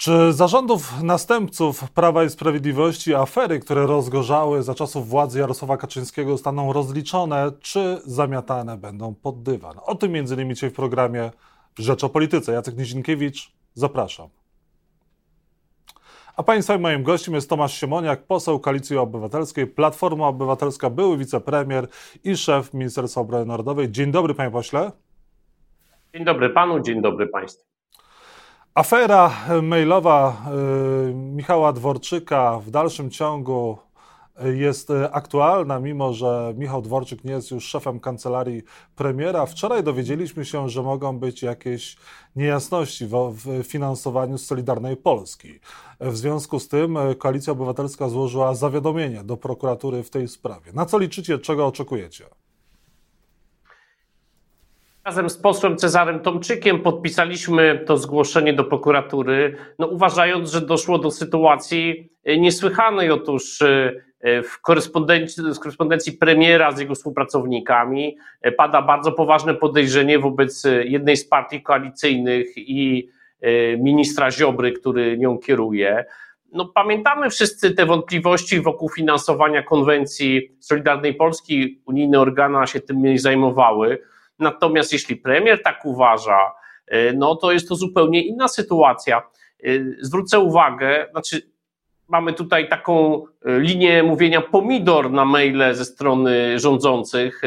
Czy zarządów następców Prawa i Sprawiedliwości afery, które rozgorzały za czasów władzy Jarosława Kaczyńskiego, zostaną rozliczone, czy zamiatane będą pod dywan? O tym między innymi dzisiaj w programie Rzecz o Polityce. Jacek Nizinkiewicz, zapraszam. A Państwa moim gościem jest Tomasz Siemoniak, poseł Koalicji Obywatelskiej, Platforma Obywatelska, były wicepremier i szef Ministerstwa Obrony Narodowej. Dzień dobry, panie pośle. Dzień dobry panu, dzień dobry państwu. Afera mailowa y, Michała Dworczyka w dalszym ciągu jest aktualna, mimo że Michał Dworczyk nie jest już szefem kancelarii premiera. Wczoraj dowiedzieliśmy się, że mogą być jakieś niejasności w finansowaniu Solidarnej Polski. W związku z tym Koalicja Obywatelska złożyła zawiadomienie do prokuratury w tej sprawie. Na co liczycie, czego oczekujecie? Razem z posłem Cezarem Tomczykiem podpisaliśmy to zgłoszenie do prokuratury, no uważając, że doszło do sytuacji e, niesłychanej. Otóż e, w korespondencji, korespondencji premiera z jego współpracownikami e, pada bardzo poważne podejrzenie wobec jednej z partii koalicyjnych i ministra Ziobry, który nią kieruje. No, pamiętamy wszyscy te wątpliwości wokół finansowania konwencji Solidarnej Polski. Unijne organa się tym nie zajmowały. Natomiast jeśli premier tak uważa, e, no to jest to zupełnie inna sytuacja. E, zwrócę uwagę, znaczy mamy tutaj taką e, linię mówienia pomidor na maile ze strony rządzących,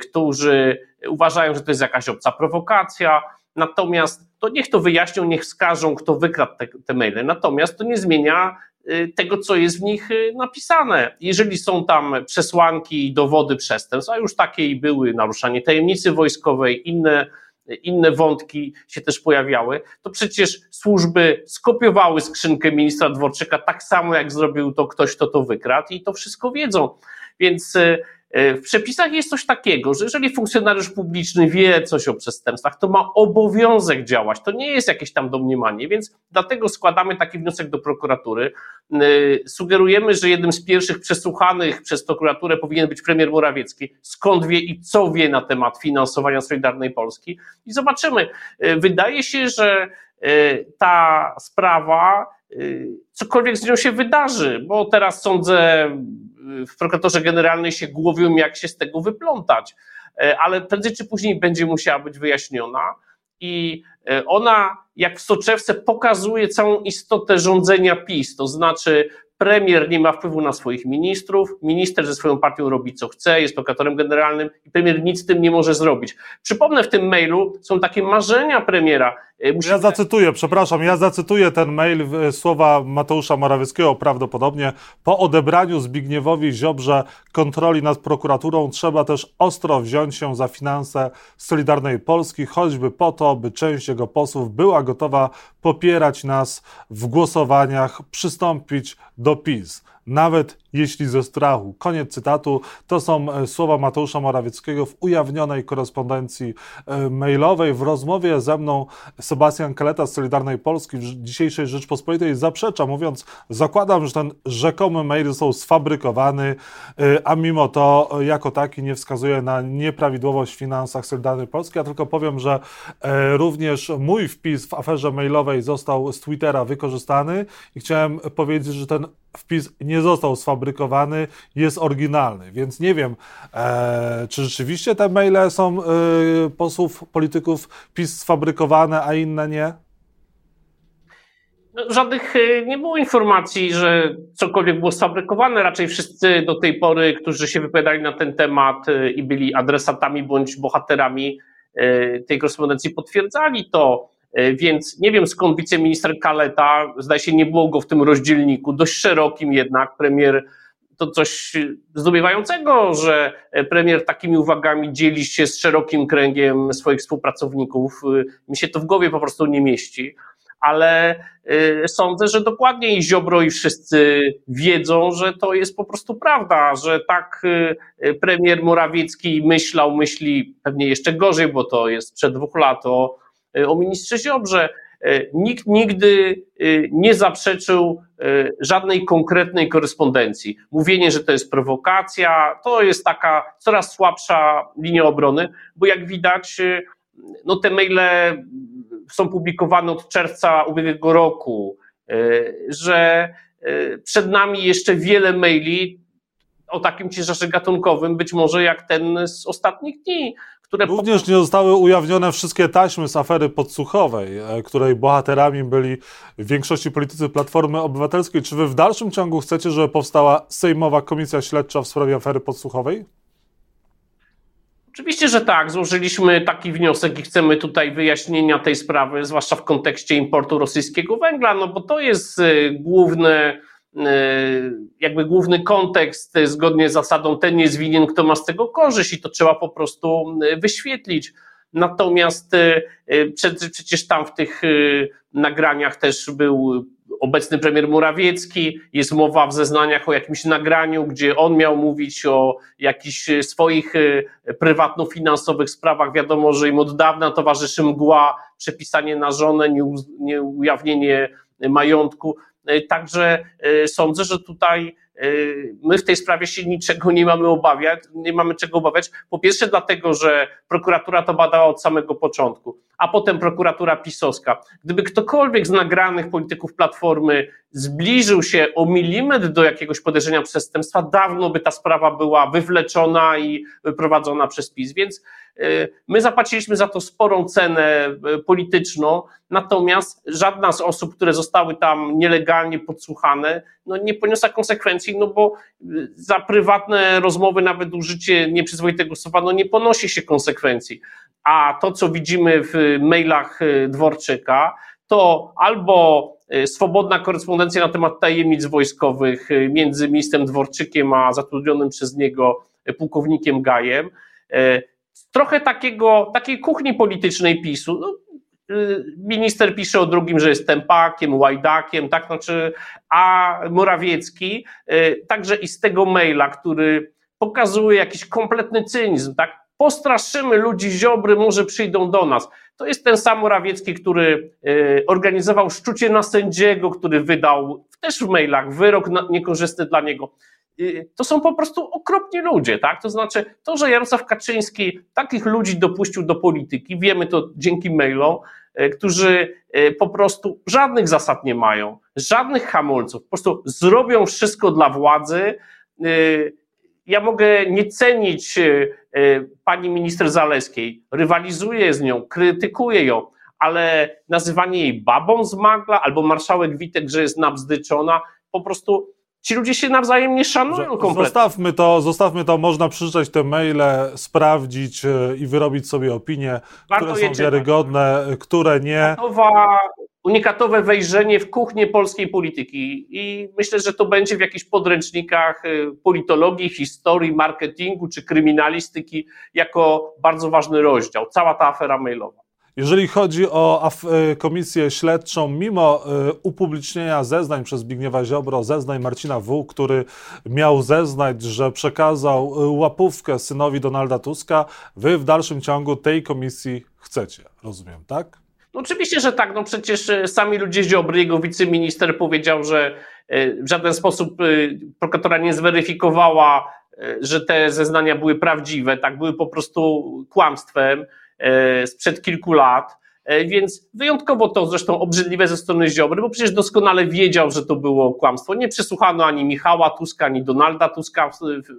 którzy uważają, że to jest jakaś obca prowokacja. Natomiast to niech to wyjaśnią, niech wskażą, kto wykradł te, te maile. Natomiast to nie zmienia tego, co jest w nich napisane. Jeżeli są tam przesłanki i dowody przestępstw, a już takie były, naruszanie tajemnicy wojskowej, inne, inne wątki się też pojawiały, to przecież służby skopiowały skrzynkę ministra Dworczyka tak samo, jak zrobił to ktoś, kto to wykradł i to wszystko wiedzą. Więc E, w przepisach jest coś takiego, że jeżeli funkcjonariusz publiczny wie coś o przestępstwach, to ma obowiązek działać. To nie jest jakieś tam domniemanie, więc dlatego składamy taki wniosek do prokuratury. E, sugerujemy, że jednym z pierwszych przesłuchanych przez prokuraturę powinien być premier Morawiecki. Skąd wie i co wie na temat finansowania Solidarnej Polski? I zobaczymy. E, wydaje się, że ta sprawa, cokolwiek z nią się wydarzy, bo teraz sądzę, w prokuratorze generalnej się głowią, jak się z tego wyplątać, e, ale prędzej czy później będzie musiała być wyjaśniona i e, ona, jak w soczewce, pokazuje całą istotę rządzenia PiS, to znaczy premier nie ma wpływu na swoich ministrów, minister ze swoją partią robi co chce, jest prokuratorem generalnym i premier nic z tym nie może zrobić. Przypomnę, w tym mailu są takie marzenia premiera. E, Musimy... Ja zacytuję, przepraszam, ja zacytuję ten mail, słowa Mateusza Morawieckiego prawdopodobnie. Po odebraniu Zbigniewowi Ziobrze kontroli nad prokuraturą trzeba też ostro wziąć się za finanse Solidarnej Polski, choćby po to, by część jego posłów była gotowa popierać nas w głosowaniach, przystąpić do PiS. Nawet jeśli ze strachu. Koniec cytatu. To są e, słowa Mateusza Morawieckiego w ujawnionej korespondencji e, mailowej. W rozmowie ze mną Sebastian Kaleta z Solidarnej Polski w dzisiejszej Rzeczpospolitej zaprzecza, mówiąc, zakładam, że ten rzekomy mail został sfabrykowany, e, a mimo to jako taki nie wskazuje na nieprawidłowość w finansach Solidarnej Polski. Ja tylko powiem, że również mój wpis w aferze mailowej został z Twittera wykorzystany i chciałem powiedzieć, że ten wpis nie został sfabrykowany, jest oryginalny, więc nie wiem, e, czy rzeczywiście te maile są e, posłów, polityków PiS sfabrykowane, a inne nie? No, żadnych e, nie było informacji, że cokolwiek było sfabrykowane. Raczej wszyscy do tej pory, którzy się wypowiadali na ten temat e, i byli adresatami bądź bohaterami e, tej korespondencji, potwierdzali to. E, więc nie wiem skąd wiceminister Kaleta, zdaje się nie było go w tym rozdzielniku, dość szerokim jednak, premier to coś zdumiewającego, że premier takimi uwagami dzieli się z szerokim kręgiem swoich współpracowników. E, mi się to w głowie po prostu nie mieści, ale e, sądzę, że dokładnie i Ziobro i wszyscy wiedzą, że to jest po prostu prawda, że tak premier Morawiecki myślał, myśli pewnie jeszcze gorzej, bo to jest przed dwóch lat o E, o ministrze Ziobrze. E, nikt nigdy e, nie zaprzeczył żadnej konkretnej korespondencji. Mówienie, że to jest prowokacja, to jest taka coraz słabsza linia obrony, bo jak widać, no te maile są publikowane od czerwca ubiegłego roku, że przed nami jeszcze wiele maili o takim ciężarze gatunkowym, być może jak ten z ostatnich dni, które... Również nie zostały ujawnione wszystkie taśmy z afery podsłuchowej, e, której bohaterami byli w większości politycy Platformy Obywatelskiej. Czy wy w dalszym ciągu chcecie, żeby powstała Sejmowa Komisja Śledcza w sprawie afery podsłuchowej? Oczywiście, że tak. Złożyliśmy taki wniosek i chcemy tutaj wyjaśnienia tej sprawy, zwłaszcza w kontekście importu rosyjskiego węgla, no bo to jest e, główne jakby główny kontekst e, zgodnie z zasadą ten jest winien, kto ma z tego korzyść i to trzeba po prostu e, wyświetlić. Natomiast przecież tam w tych nagraniach też był obecny premier Morawiecki, jest mowa w zeznaniach o jakimś nagraniu, gdzie on miał mówić o jakichś swoich prywatno-finansowych sprawach. Wiadomo, że im od dawna towarzyszy mgła, przepisanie na żonę, nieujawnienie majątku. Także e, sądzę, że tutaj my w tej sprawie się niczego nie mamy obawiać, nie mamy czego obawiać. Po pierwsze dlatego, że prokuratura to badała od samego początku, a potem prokuratura pisowska. Gdyby ktokolwiek z nagranych polityków Platformy zbliżył się o milimetr do jakiegoś podejrzenia przestępstwa, dawno by ta sprawa była wywleczona i prowadzona przez PiS. Więc y, my zapłaciliśmy za to sporą cenę y, polityczną, natomiast żadna z osób, które zostały tam nielegalnie podsłuchane, no nie poniosła konsekwencji, no bo y, za prywatne rozmowy, nawet użycie nieprzyzwoitego słowa, no nie ponosi się konsekwencji. A to, co widzimy w mailach Dworczyka, to albo Y, swobodna korespondencja na temat tajemnic wojskowych y, między ministrem Dworczykiem a zatrudnionym przez niego y, pułkownikiem Gajem. Trochę takiego, takiej kuchni politycznej PiSu. No, minister pisze o drugim, że jest tempakiem, łajdakiem, tak, znaczy, a Morawiecki także i z tego maila, który pokazuje jakiś kompletny cynizm, tak, postraszymy ludzi Ziobry, może przyjdą do nas. To jest ten sam Morawiecki, który e, organizował szczucie na sędziego, który wydał też w mailach wyrok niekorzystny dla niego. To są po prostu okropni ludzie, tak? To znaczy, to, że Jarosław Kaczyński takich ludzi dopuścił do polityki, wiemy to dzięki mailom, e, którzy e, po prostu żadnych zasad nie mają, żadnych hamulców, po prostu zrobią wszystko dla władzy. Ja mogę nie cenić E, pani minister Zaleskiej, rywalizuje z nią, krytykuje ją, ale nazywanie jej babą z magla albo marszałek Witek, że jest nabzdyczona, po prostu ci ludzie się nawzajem nie szanują kompletnie. Zostawmy to, zostawmy to, można przeczytać te maile, sprawdzić e, i wyrobić sobie opinie, Warto które są wiarygodne, które nie. Nowa unikatowe wejrzenie w kuchnię polskiej polityki i myślę, że to będzie w jakichś podręcznikach y, politologii, historii, marketingu czy kryminalistyki jako bardzo ważny rozdział, cała ta afera mailowa. Jeżeli chodzi o y, komisję śledczą, mimo y, upublicznienia zeznań przez Zbigniewa Ziobro, zeznań Marcina W., który miał zeznać, że przekazał łapówkę synowi Donalda Tuska, wy w dalszym ciągu tej komisji chcecie, rozumiem, tak? No oczywiście, że tak. No przecież e, sami ludzie Ziobry, jego wiceminister powiedział, że e, w żaden sposób e, prokuratora nie zweryfikowała, że te zeznania były prawdziwe, tak, były po prostu kłamstwem sprzed kilku lat. Więc wyjątkowo to zresztą obrzydliwe ze strony Ziobry, bo przecież doskonale wiedział, że to było kłamstwo. Nie przesłuchano ani Michała Tuska, ani Donalda Tuska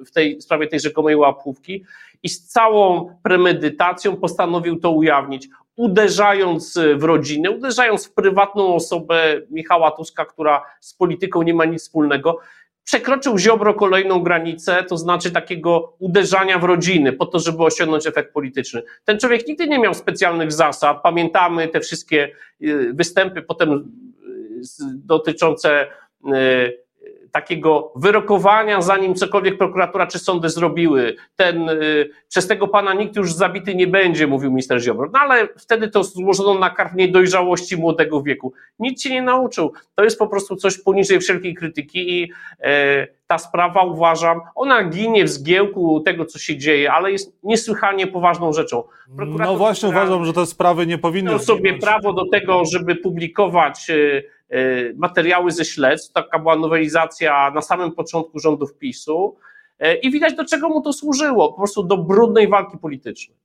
w tej w sprawie tej rzekomej łapówki i z całą premedytacją postanowił to ujawnić uderzając w rodzinę, uderzając w prywatną osobę Michała Tuska, która z polityką nie ma nic wspólnego, przekroczył Ziobro kolejną granicę, to znaczy takiego uderzania w rodziny, po to, żeby osiągnąć efekt polityczny. Ten człowiek nigdy nie miał specjalnych zasad. Pamiętamy te wszystkie y, występy potem y, dotyczące y, takiego wyrokowania, zanim cokolwiek prokuratura czy sądy zrobiły. Ten, y, przez tego pana nikt już zabity nie będzie, mówił minister Ziobro. No ale wtedy to złożono na kartę niedojrzałości młodego wieku. Nic się nie nauczył. To jest po prostu coś poniżej wszelkiej krytyki i e, ta sprawa uważam, ona ginie w zgiełku tego, co się dzieje, ale jest niesłychanie poważną rzeczą. no właśnie uważam, że te sprawy nie powinny... sobie prawo do tego, żeby publikować E, materiały ze śledztw. Taka była nowelizacja na samym początku rządów PiSu. E, I widać, do czego mu to służyło. Po prostu do brudnej walki politycznej.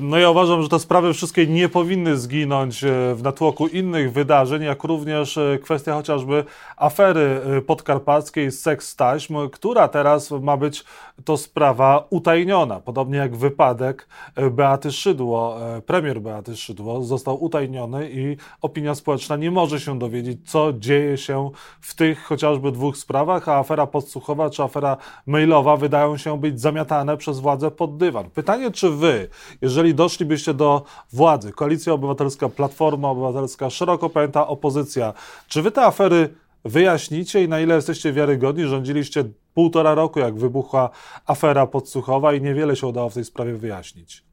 No ja uważam, że te sprawy wszystkie nie powinny zginąć e, w natłoku innych wydarzeń, jak również e, kwestia chociażby afery e, podkarpackiej z seks taśm, która teraz ma być to sprawa utajniona. Podobnie jak wypadek Beaty Szydło, premier Beaty Szydło został utajniony i opinia społeczna nie może się dowiedzieć, co dzieje się w tych chociażby dwóch sprawach, a afera podsłuchowa czy afera mailowa wydają się być zamiatane przez władze pod dywan. Pytanie, czy wy, jeżeli doszlibyście do władzy, Koalicja Obywatelska, Platforma Obywatelska, szeroko pojęta opozycja, czy wy te afery wyjaśnicie i na ile jesteście wiarygodni? Rządziliście półtora roku, jak wybuchła afera podsłuchowa i niewiele się udało w tej sprawie wyjaśnić.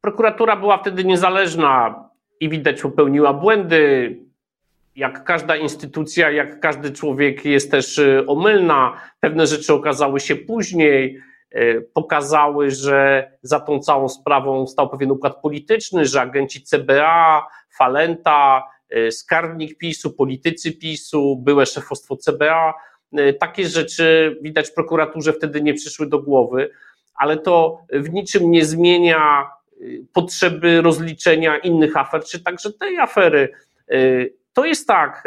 Prokuratura była wtedy niezależna i widać popełniła błędy. Jak każda instytucja, jak każdy człowiek jest też y, omylna. Pewne rzeczy okazały się później. E, pokazały, że za tą całą sprawą stał pewien układ polityczny, że agenci CBA, Falenta, e, skarbnik PiSu, politycy PiSu, byłe szefostwo CBA, e, takie rzeczy widać prokuraturze wtedy nie przyszły do głowy, ale to w niczym nie zmienia potrzeby rozliczenia innych afer, czy także tej afery. To jest tak,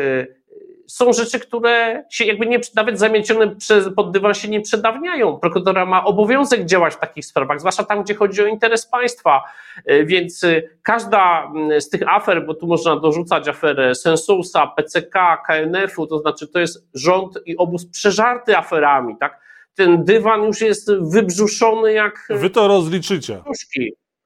są rzeczy, które się jakby nie, nawet zamiecione przez, pod dywan się nie przedawniają. Prokuratura ma obowiązek działać w takich sprawach, zwłaszcza tam, gdzie chodzi o interes państwa. E, więc e, każda z tych afer, bo tu można dorzucać aferę Sensusa, PCK, KNF-u, to znaczy to jest rząd i obóz przeżarty aferami, tak? Ten dywan już jest wybrzuszony jak. Wy to rozliczycie.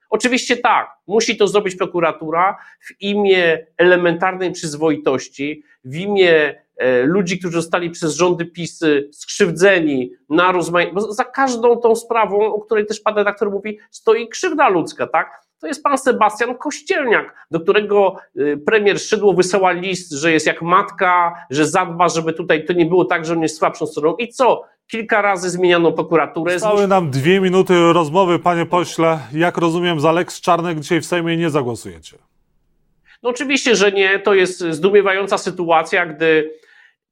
Oczywiście tak, musi to zrobić prokuratura w imię elementarnej przyzwoitości, w imię e, ludzi, którzy zostali przez rządy PiSy skrzywdzeni na rozmaite, bo za każdą tą sprawą, o której też pan redaktor mówi, stoi krzywda ludzka, tak? To jest pan Sebastian Kościelniak, do którego e, premier Szydło wysyła list, że jest jak matka, że zadba, żeby tutaj to nie było tak, że on jest słabszą stroną. I co? Kilka razy zmieniano prokuraturę. Zostały nam dwie minuty rozmowy, panie pośle. Jak rozumiem, za Lex Czarnek dzisiaj w Sejmie nie zagłosujecie. No oczywiście, że nie. To jest zdumiewająca sytuacja, gdy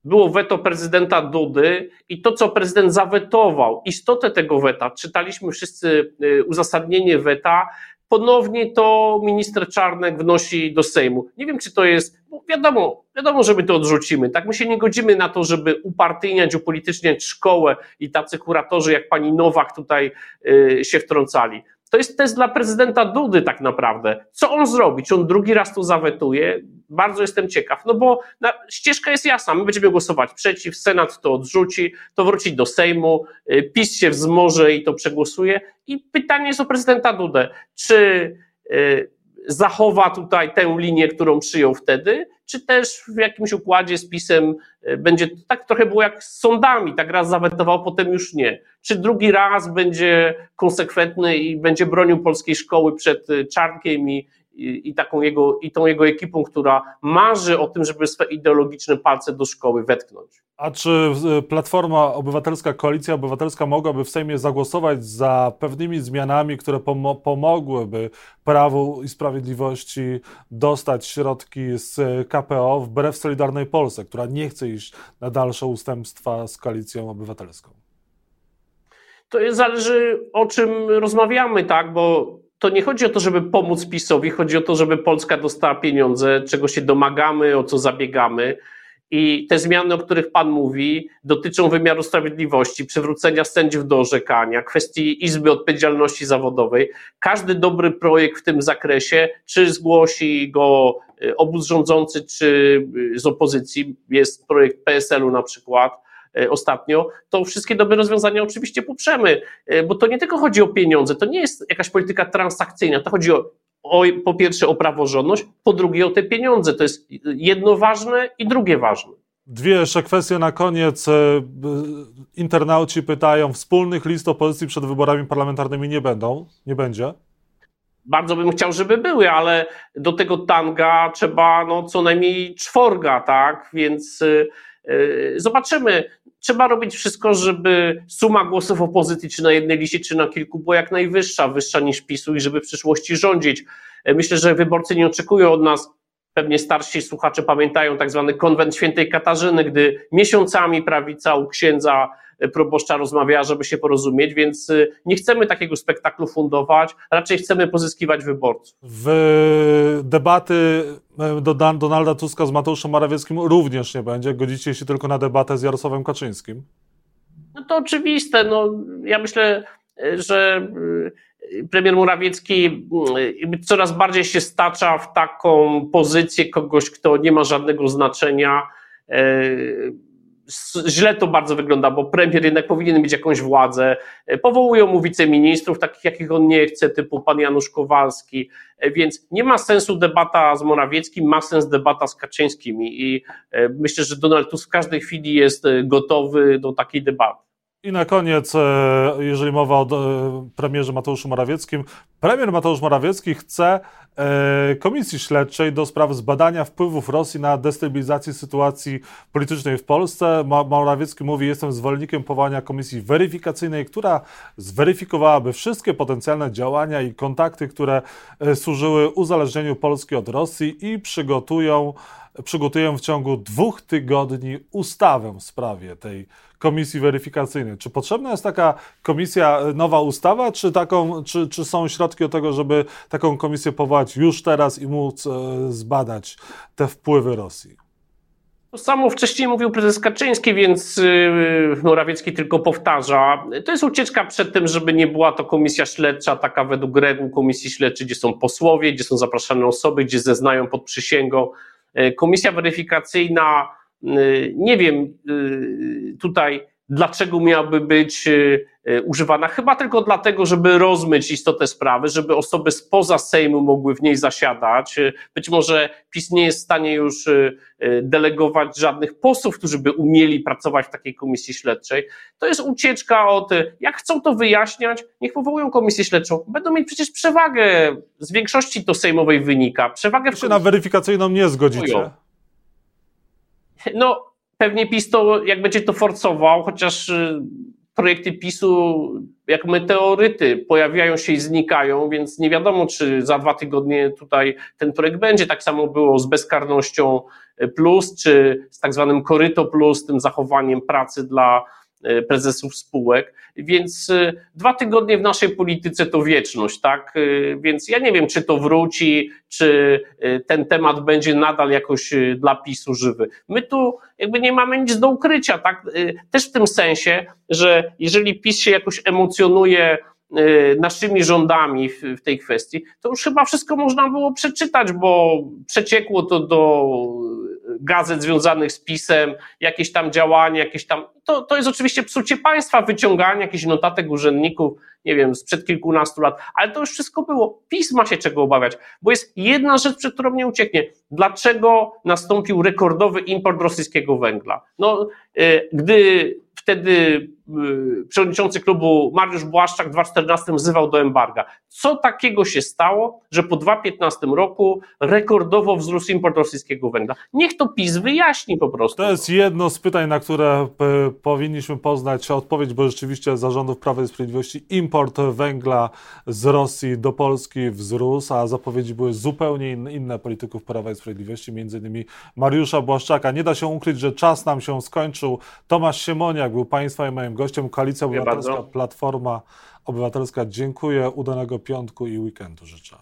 było weto prezydenta Dudy i to, co prezydent zawetował, istotę tego weta, czytaliśmy wszyscy y, uzasadnienie weta, ponownie to minister Czarnek wnosi do Sejmu. Nie wiem, czy to jest, bo wiadomo, wiadomo, że my to odrzucimy. Tak, my się nie godzimy na to, żeby upartyjniać, upolityczniać szkołę i tacy kuratorzy jak pani Nowak tutaj yy, się wtrącali. To jest test dla prezydenta Dudy tak naprawdę. Co on zrobi? Czy on drugi raz to zawetuje? Bardzo jestem ciekaw, no bo na, ścieżka jest jasna. My będziemy głosować przeciw, Senat to odrzuci, to wróci do Sejmu, y, PiS się wzmoże i to przegłosuje. I pytanie jest o prezydenta Dudę. Czy y, zachowa tutaj tę linię, którą przyjął wtedy, czy też w jakimś układzie z pisem e, będzie, tak trochę było jak z sądami, tak raz zawetował, potem już nie. Czy drugi raz będzie konsekwentny i będzie bronił polskiej szkoły przed e, Czarnkiem i, i, i, taką jego, i tą jego ekipą, która marzy o tym, żeby swe ideologiczne palce do szkoły wetknąć. A czy y, Platforma Obywatelska, Koalicja Obywatelska mogłaby w Sejmie zagłosować za pewnymi zmianami, które pom pomogłyby Prawu i Sprawiedliwości dostać środki z KPO wbrew Solidarnej Polsce, która nie chce iść na dalsze ustępstwa z Koalicją Obywatelską? To jest, zależy o czym rozmawiamy, tak, bo to nie chodzi o to, żeby pomóc PiSowi, chodzi o to, żeby Polska dostała pieniądze, czego się domagamy, o co zabiegamy. I te zmiany, o których Pan mówi, dotyczą wymiaru sprawiedliwości, przywrócenia sędziów do orzekania, kwestii Izby Odpowiedzialności Zawodowej. Każdy dobry projekt w tym zakresie, czy zgłosi go y, obóz rządzący, czy y, z opozycji, jest projekt PSL-u na przykład, ostatnio, to wszystkie dobre rozwiązania oczywiście poprzemy, bo to nie tylko chodzi o pieniądze, to nie jest jakaś polityka transakcyjna, to chodzi o o, po pierwsze o praworządność, po drugie o te pieniądze. To jest jedno ważne i drugie ważne. Dwie jeszcze kwestie na koniec. E, internauci pytają, wspólnych list opozycji przed wyborami parlamentarnymi nie będą, nie będzie? Bardzo bym chciał, żeby były, ale do tego tanga trzeba no, co najmniej czworga, tak? Więc zobaczymy. Trzeba robić wszystko, żeby suma głosów opozycji, czy na jednej liście, czy na kilku, była jak najwyższa, wyższa niż PiSu i żeby w przyszłości rządzić. E, myślę, że wyborcy nie oczekują od nas, pewnie starsi słuchacze pamiętają tak zwany konwent świętej Katarzyny, gdy miesiącami prawica u księdza proboszcza rozmawiała, żeby się porozumieć, więc nie chcemy takiego spektaklu fundować, raczej chcemy pozyskiwać wyborców. W debaty do Donalda Tuska z Mateuszem Morawieckim również nie będzie. Godzicie się tylko na debatę z Jarosławem Kaczyńskim? No to oczywiste. No, ja myślę, że premier Morawiecki coraz bardziej się stacza w taką pozycję kogoś, kto nie ma żadnego znaczenia źle to bardzo wygląda, bo premier jednak powinien mieć jakąś władzę. Powołują mu wiceministrów, takich jakich on nie chce, typu pan Janusz Kowalski, więc nie ma sensu debata z Morawieckim, ma sens debata z Kaczyńskim i e, myślę, że Donald Tusk w każdej chwili jest e, gotowy do takiej debaty. I na koniec, e, jeżeli mowa o e, premierze Mateuszu Morawieckim, premier Mateusz Morawiecki chce e, komisji śledczej do spraw zbadania wpływów Rosji na destabilizację sytuacji politycznej w Polsce. Morawiecki mówi, jestem zwolennikiem powołania komisji weryfikacyjnej, która zweryfikowałaby wszystkie potencjalne działania i kontakty, które służyły uzależnieniu Polski od Rosji i przygotują przygotują w ciągu dwóch tygodni ustawę w sprawie tej komisji weryfikacyjnej. Czy potrzebna jest taka komisja, nowa ustawa, czy, taką, czy, czy są środki do tego, żeby taką komisję powołać już teraz i móc e, zbadać te wpływy Rosji? To samo wcześniej mówił prezes Kaczyński, więc y, Morawiecki tylko powtarza. To jest ucieczka przed tym, żeby nie była to komisja śledcza, taka według reguł komisji śledczej, gdzie są posłowie, gdzie są zapraszane osoby, gdzie zeznają pod przysięgą. E, komisja weryfikacyjna, e, nie wiem e, tutaj dlaczego miałaby być używana. Chyba tylko dlatego, żeby rozmyć istotę sprawy, żeby osoby spoza Sejmu mogły w niej zasiadać. Być może PiS nie jest w stanie już delegować żadnych posłów, którzy by umieli pracować w takiej komisji śledczej. To jest ucieczka od, jak chcą to wyjaśniać, niech powołują komisję śledczą. Będą mieć przecież przewagę, z większości to sejmowej wynika. Przewagę się na weryfikacyjną nie zgodzicie? No, pewnie PiS to, jak będzie to forcował, chociaż y, projekty PiSu jak meteoryty pojawiają się i znikają, więc nie wiadomo, czy za dwa tygodnie tutaj ten projekt będzie. Tak samo było z bezkarnością plus, czy z tak zwanym koryto plus, tym zachowaniem pracy dla prezesów spółek, więc e, dwa tygodnie w naszej polityce to wieczność, tak? E, więc ja nie wiem, czy to wróci, czy ten temat będzie nadal jakoś dla PiSu żywy. My tu jakby nie mamy nic do ukrycia, tak? Też w tym sensie, że jeżeli PiS się jakoś emocjonuje naszymi rządami w, tej kwestii, to już chyba wszystko można było przeczytać, bo przeciekło to do gazet związanych z PiSem, jakieś tam działania, jakieś tam. To, to jest oczywiście psucie państwa, wyciąganie jakichś notatek urzędników, nie wiem, sprzed kilkunastu lat, ale to już wszystko było. PiS ma się czego obawiać, bo jest jedna rzecz, przed którą nie ucieknie. Dlaczego nastąpił rekordowy import rosyjskiego węgla? No, yy, gdy wtedy y, przewodniczący klubu Mariusz Błaszczak w 2014 wzywał do embarga. Co takiego się stało, że po 2015 roku rekordowo wzrósł import rosyjskiego węgla? Niech to PiS wyjaśni po prostu. To jest jedno z pytań, na które powinniśmy poznać odpowiedź, bo rzeczywiście zarządów Prawa i Sprawiedliwości import węgla z Rosji do Polski wzrósł, a zapowiedzi były zupełnie inne polityków Prawa i Sprawiedliwości, między innymi Mariusza Błaszczaka. Nie da się ukryć, że czas nam się skończył. Tomasz Siemoniak był Państwa i moim gościem. Koalicja Obywatelska, Platforma Obywatelska. Dziękuję, udanego piątku i weekendu życzę.